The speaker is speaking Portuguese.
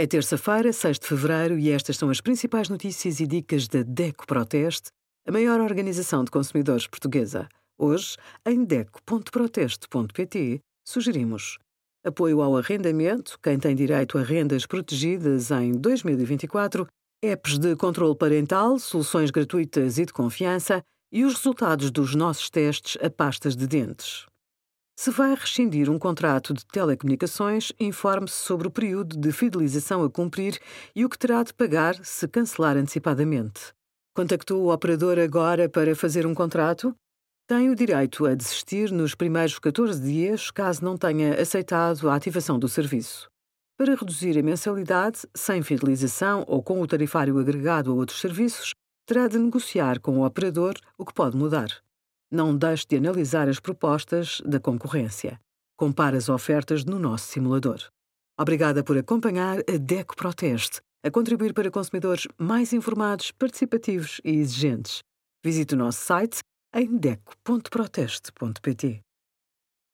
É terça-feira, 6 de fevereiro, e estas são as principais notícias e dicas da DECO Proteste, a maior organização de consumidores portuguesa. Hoje, em DECO.proteste.pt, sugerimos apoio ao arrendamento, quem tem direito a rendas protegidas em 2024, apps de controle parental, soluções gratuitas e de confiança e os resultados dos nossos testes a pastas de dentes. Se vai rescindir um contrato de telecomunicações, informe-se sobre o período de fidelização a cumprir e o que terá de pagar se cancelar antecipadamente. Contactou o operador agora para fazer um contrato? Tem o direito a desistir nos primeiros 14 dias caso não tenha aceitado a ativação do serviço. Para reduzir a mensalidade, sem fidelização ou com o tarifário agregado a outros serviços, terá de negociar com o operador o que pode mudar. Não deixe de analisar as propostas da concorrência. Compare as ofertas no nosso simulador. Obrigada por acompanhar a DECO Proteste, a contribuir para consumidores mais informados, participativos e exigentes. Visite o nosso site em deco.proteste.pt.